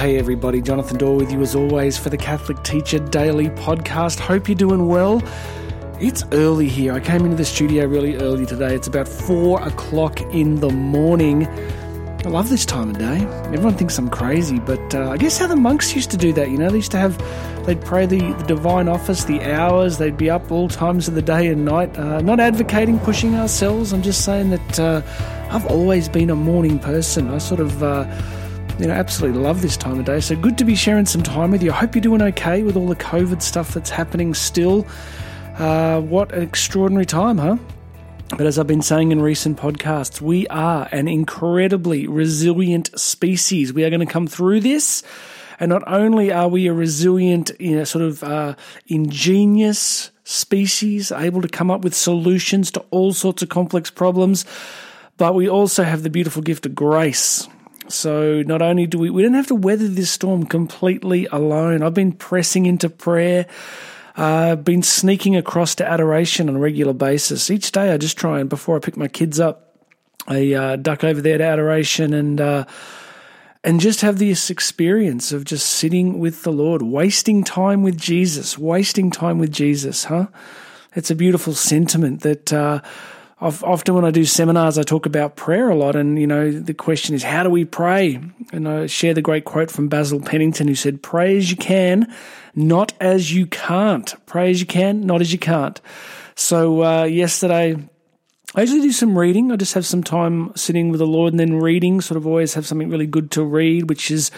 hey everybody, Jonathan Doyle with you as always for the Catholic Teacher Daily podcast. Hope you're doing well. It's early here. I came into the studio really early today. It's about four o'clock in the morning. I love this time of day. Everyone thinks I'm crazy, but uh, I guess how the monks used to do that. You know, they used to have, they'd pray the, the divine office, the hours, they'd be up all times of the day and night. Uh, not advocating pushing ourselves. I'm just saying that uh, I've always been a morning person. I sort of uh, you know, absolutely love this time of day. So good to be sharing some time with you. I hope you're doing okay with all the COVID stuff that's happening still. Uh, what an extraordinary time, huh? But as I've been saying in recent podcasts, we are an incredibly resilient species. We are going to come through this. And not only are we a resilient, you know, sort of uh, ingenious species, able to come up with solutions to all sorts of complex problems, but we also have the beautiful gift of grace. So not only do we, we don't have to weather this storm completely alone. I've been pressing into prayer. I've uh, been sneaking across to adoration on a regular basis. Each day I just try and, before I pick my kids up, I uh, duck over there to adoration and, uh, and just have this experience of just sitting with the Lord, wasting time with Jesus, wasting time with Jesus, huh? It's a beautiful sentiment that, uh, often when I do seminars, I talk about prayer a lot. And, you know, the question is, how do we pray? And I share the great quote from Basil Pennington, who said, Pray as you can, not as you can't. Pray as you can, not as you can't. So, uh, yesterday, I usually do some reading. I just have some time sitting with the Lord and then reading, sort of always have something really good to read, which is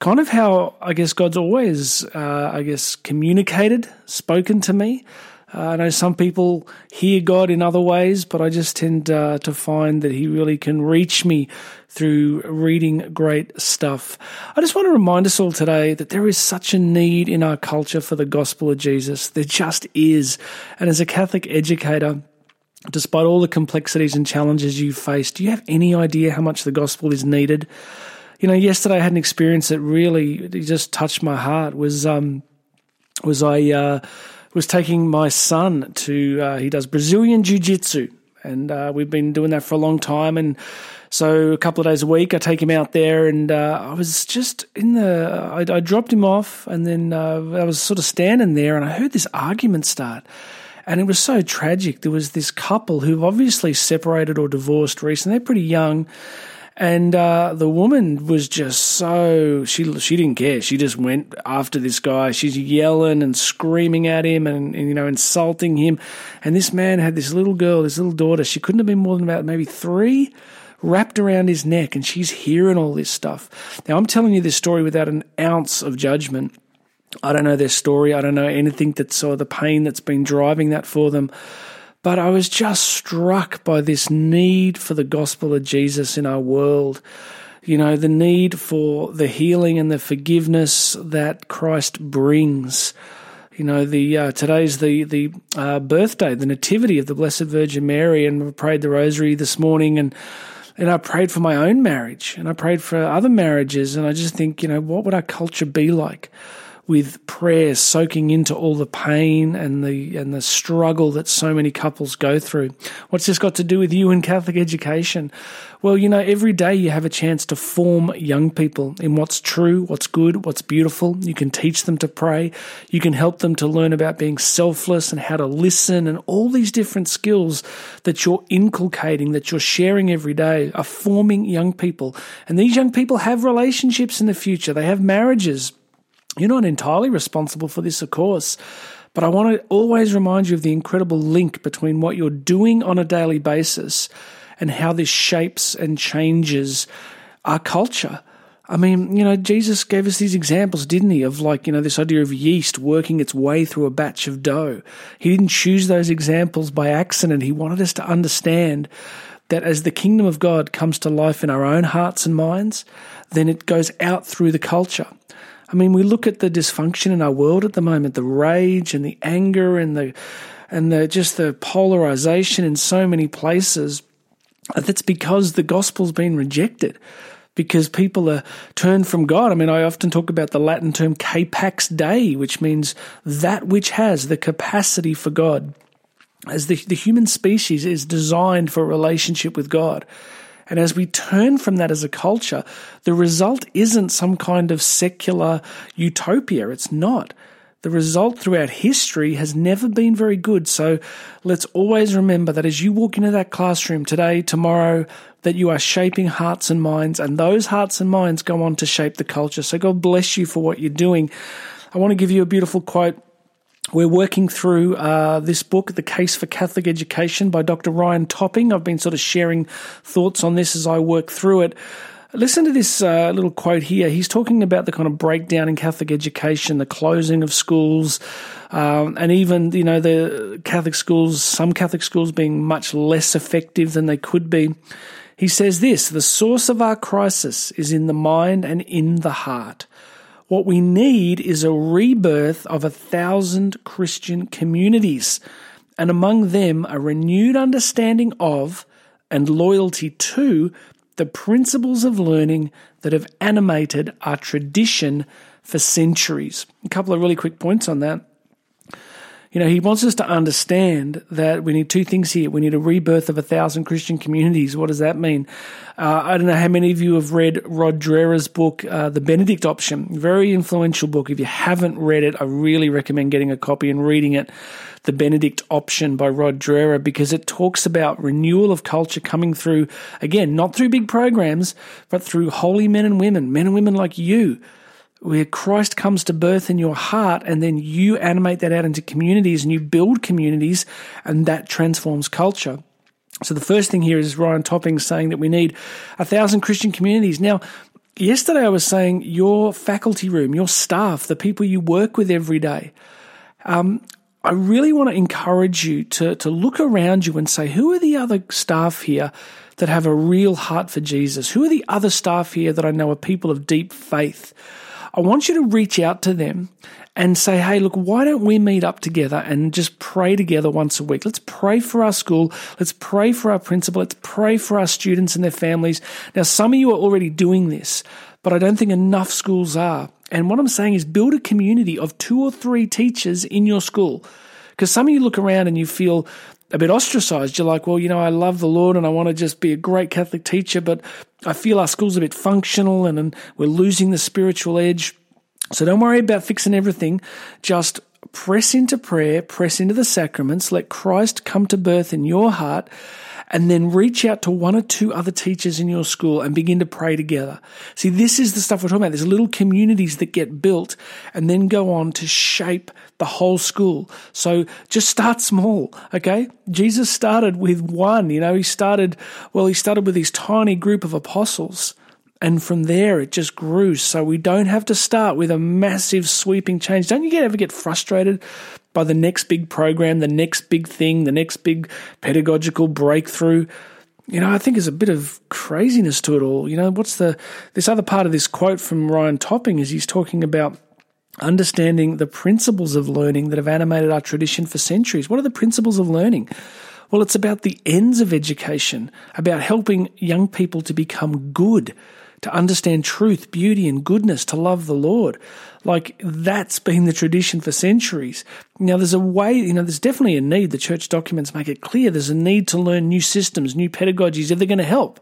kind of how I guess God's always, uh, I guess, communicated, spoken to me. Uh, I know some people hear God in other ways, but I just tend uh, to find that He really can reach me through reading great stuff. I just want to remind us all today that there is such a need in our culture for the gospel of Jesus. There just is. And as a Catholic educator, despite all the complexities and challenges you face, do you have any idea how much the gospel is needed? You know, yesterday I had an experience that really just touched my heart. Was um, was I uh, was taking my son to, uh, he does Brazilian Jiu Jitsu. And uh, we've been doing that for a long time. And so a couple of days a week, I take him out there. And uh, I was just in the, I, I dropped him off. And then uh, I was sort of standing there and I heard this argument start. And it was so tragic. There was this couple who obviously separated or divorced recently. They're pretty young and uh, the woman was just so she she didn't care. She just went after this guy. She's yelling and screaming at him and, and, you know insulting him. And this man had this little girl, this little daughter. She couldn't have been more than about maybe three, wrapped around his neck, and she's hearing all this stuff. Now I'm telling you this story without an ounce of judgment. I don't know their story. I don't know anything that's or the pain that's been driving that for them. But I was just struck by this need for the gospel of Jesus in our world. You know, the need for the healing and the forgiveness that Christ brings. You know, the uh, today's the the uh, birthday, the nativity of the Blessed Virgin Mary, and we prayed the Rosary this morning, and and I prayed for my own marriage, and I prayed for other marriages, and I just think, you know, what would our culture be like? With prayer soaking into all the pain and the and the struggle that so many couples go through. What's this got to do with you and Catholic education? Well, you know, every day you have a chance to form young people in what's true, what's good, what's beautiful. You can teach them to pray. You can help them to learn about being selfless and how to listen and all these different skills that you're inculcating, that you're sharing every day are forming young people. And these young people have relationships in the future. They have marriages you're not entirely responsible for this, of course, but I want to always remind you of the incredible link between what you're doing on a daily basis and how this shapes and changes our culture. I mean, you know, Jesus gave us these examples, didn't he, of like, you know, this idea of yeast working its way through a batch of dough. He didn't choose those examples by accident. He wanted us to understand that as the kingdom of God comes to life in our own hearts and minds, then it goes out through the culture. I mean, we look at the dysfunction in our world at the moment, the rage and the anger and the and the just the polarization in so many places. That's because the gospel's been rejected. Because people are turned from God. I mean, I often talk about the Latin term capax Dei, which means that which has the capacity for God. As the, the human species is designed for a relationship with God. And as we turn from that as a culture, the result isn't some kind of secular utopia. It's not. The result throughout history has never been very good. So let's always remember that as you walk into that classroom today, tomorrow, that you are shaping hearts and minds, and those hearts and minds go on to shape the culture. So God bless you for what you're doing. I want to give you a beautiful quote we're working through uh, this book, The Case for Catholic Education by Dr. Ryan Topping. I've been sort of sharing thoughts on this as I work through it. Listen to this uh, little quote here. He's talking about the kind of breakdown in Catholic education, the closing of schools, um, and even, you know, the Catholic schools, some Catholic schools being much less effective than they could be. He says this The source of our crisis is in the mind and in the heart. What we need is a rebirth of a thousand Christian communities, and among them a renewed understanding of and loyalty to the principles of learning that have animated our tradition for centuries. A couple of really quick points on that. You know, he wants us to understand that we need two things here. We need a rebirth of a thousand Christian communities. What does that mean? Uh, I don't know how many of you have read Rod Dreher's book, uh, The Benedict Option. Very influential book. If you haven't read it, I really recommend getting a copy and reading it. The Benedict Option by Rod Dreher, because it talks about renewal of culture coming through, again, not through big programs, but through holy men and women, men and women like you where Christ comes to birth in your heart and then you animate that out into communities and you build communities and that transforms culture. So the first thing here is Ryan Topping saying that we need a thousand Christian communities. Now, yesterday I was saying your faculty room, your staff, the people you work with every day. Um, I really want to encourage you to, to look around you and say, who are the other staff here that have a real heart for Jesus? Who are the other staff here that I know are people of deep faith? I want you to reach out to them and say, hey, look, why don't we meet up together and just pray together once a week? Let's pray for our school. Let's pray for our principal. Let's pray for our students and their families. Now, some of you are already doing this, but I don't think enough schools are. And what I'm saying is build a community of two or three teachers in your school. Because some of you look around and you feel a bit ostracized. You're like, well, you know, I love the Lord and I want to just be a great Catholic teacher, but I feel our school's a bit functional and, and we're losing the spiritual edge. So don't worry about fixing everything. Just press into prayer, press into the sacraments, let Christ come to birth in your heart, and then reach out to one or two other teachers in your school and begin to pray together. See, this is the stuff we're talking about. There's little communities that get built and then go on to shape the whole school. So just start small, okay? Jesus started with one, you know, he started, well, he started with his tiny group of apostles. And from there, it just grew. So we don't have to start with a massive sweeping change. Don't you ever get frustrated by the next big program, the next big thing, the next big pedagogical breakthrough. You know, I think there's a bit of craziness to it all. You know, what's the this other part of this quote from Ryan Topping is he's talking about understanding the principles of learning that have animated our tradition for centuries. What are the principles of learning? Well, it's about the ends of education, about helping young people to become good, to understand truth, beauty, and goodness, to love the Lord. Like that's been the tradition for centuries. Now there's a way, you know, there's definitely a need. The church documents make it clear there's a need to learn new systems, new pedagogies if they're going to help.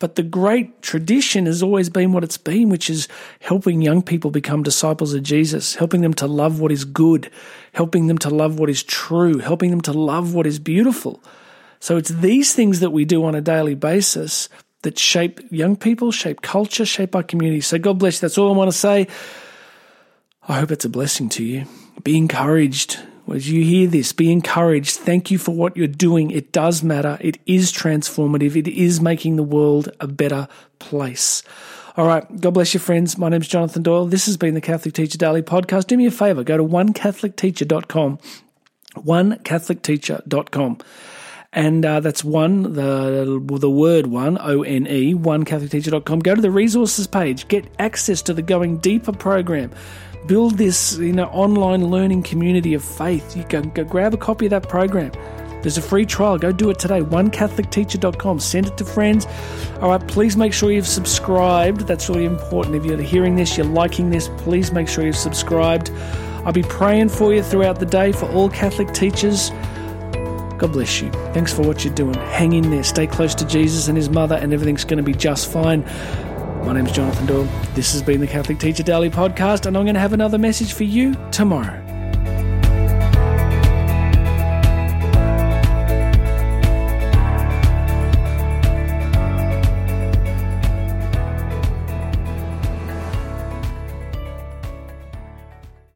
But the great tradition has always been what it's been, which is helping young people become disciples of Jesus, helping them to love what is good, helping them to love what is true, helping them to love what is beautiful. So it's these things that we do on a daily basis that shape young people, shape culture, shape our community. So God bless you. That's all I want to say. I hope it's a blessing to you. Be encouraged. As you hear this, be encouraged. Thank you for what you're doing. It does matter. It is transformative. It is making the world a better place. All right. God bless you, friends. My name is Jonathan Doyle. This has been the Catholic Teacher Daily Podcast. Do me a favor. Go to onecatholicteacher.com. Onecatholicteacher.com. And uh, that's one, the, the word one, O N E, onecatholicteacher.com. Go to the resources page. Get access to the Going Deeper program build this you know online learning community of faith. You can go grab a copy of that program. There's a free trial. Go do it today. OneCatholicTeacher.com. Send it to friends. All right, please make sure you've subscribed. That's really important. If you're hearing this, you're liking this, please make sure you've subscribed. I'll be praying for you throughout the day for all Catholic teachers. God bless you. Thanks for what you're doing. Hang in there. Stay close to Jesus and his mother, and everything's going to be just fine. My name's Jonathan Doyle. This has been the Catholic Teacher Daily Podcast, and I'm going to have another message for you tomorrow.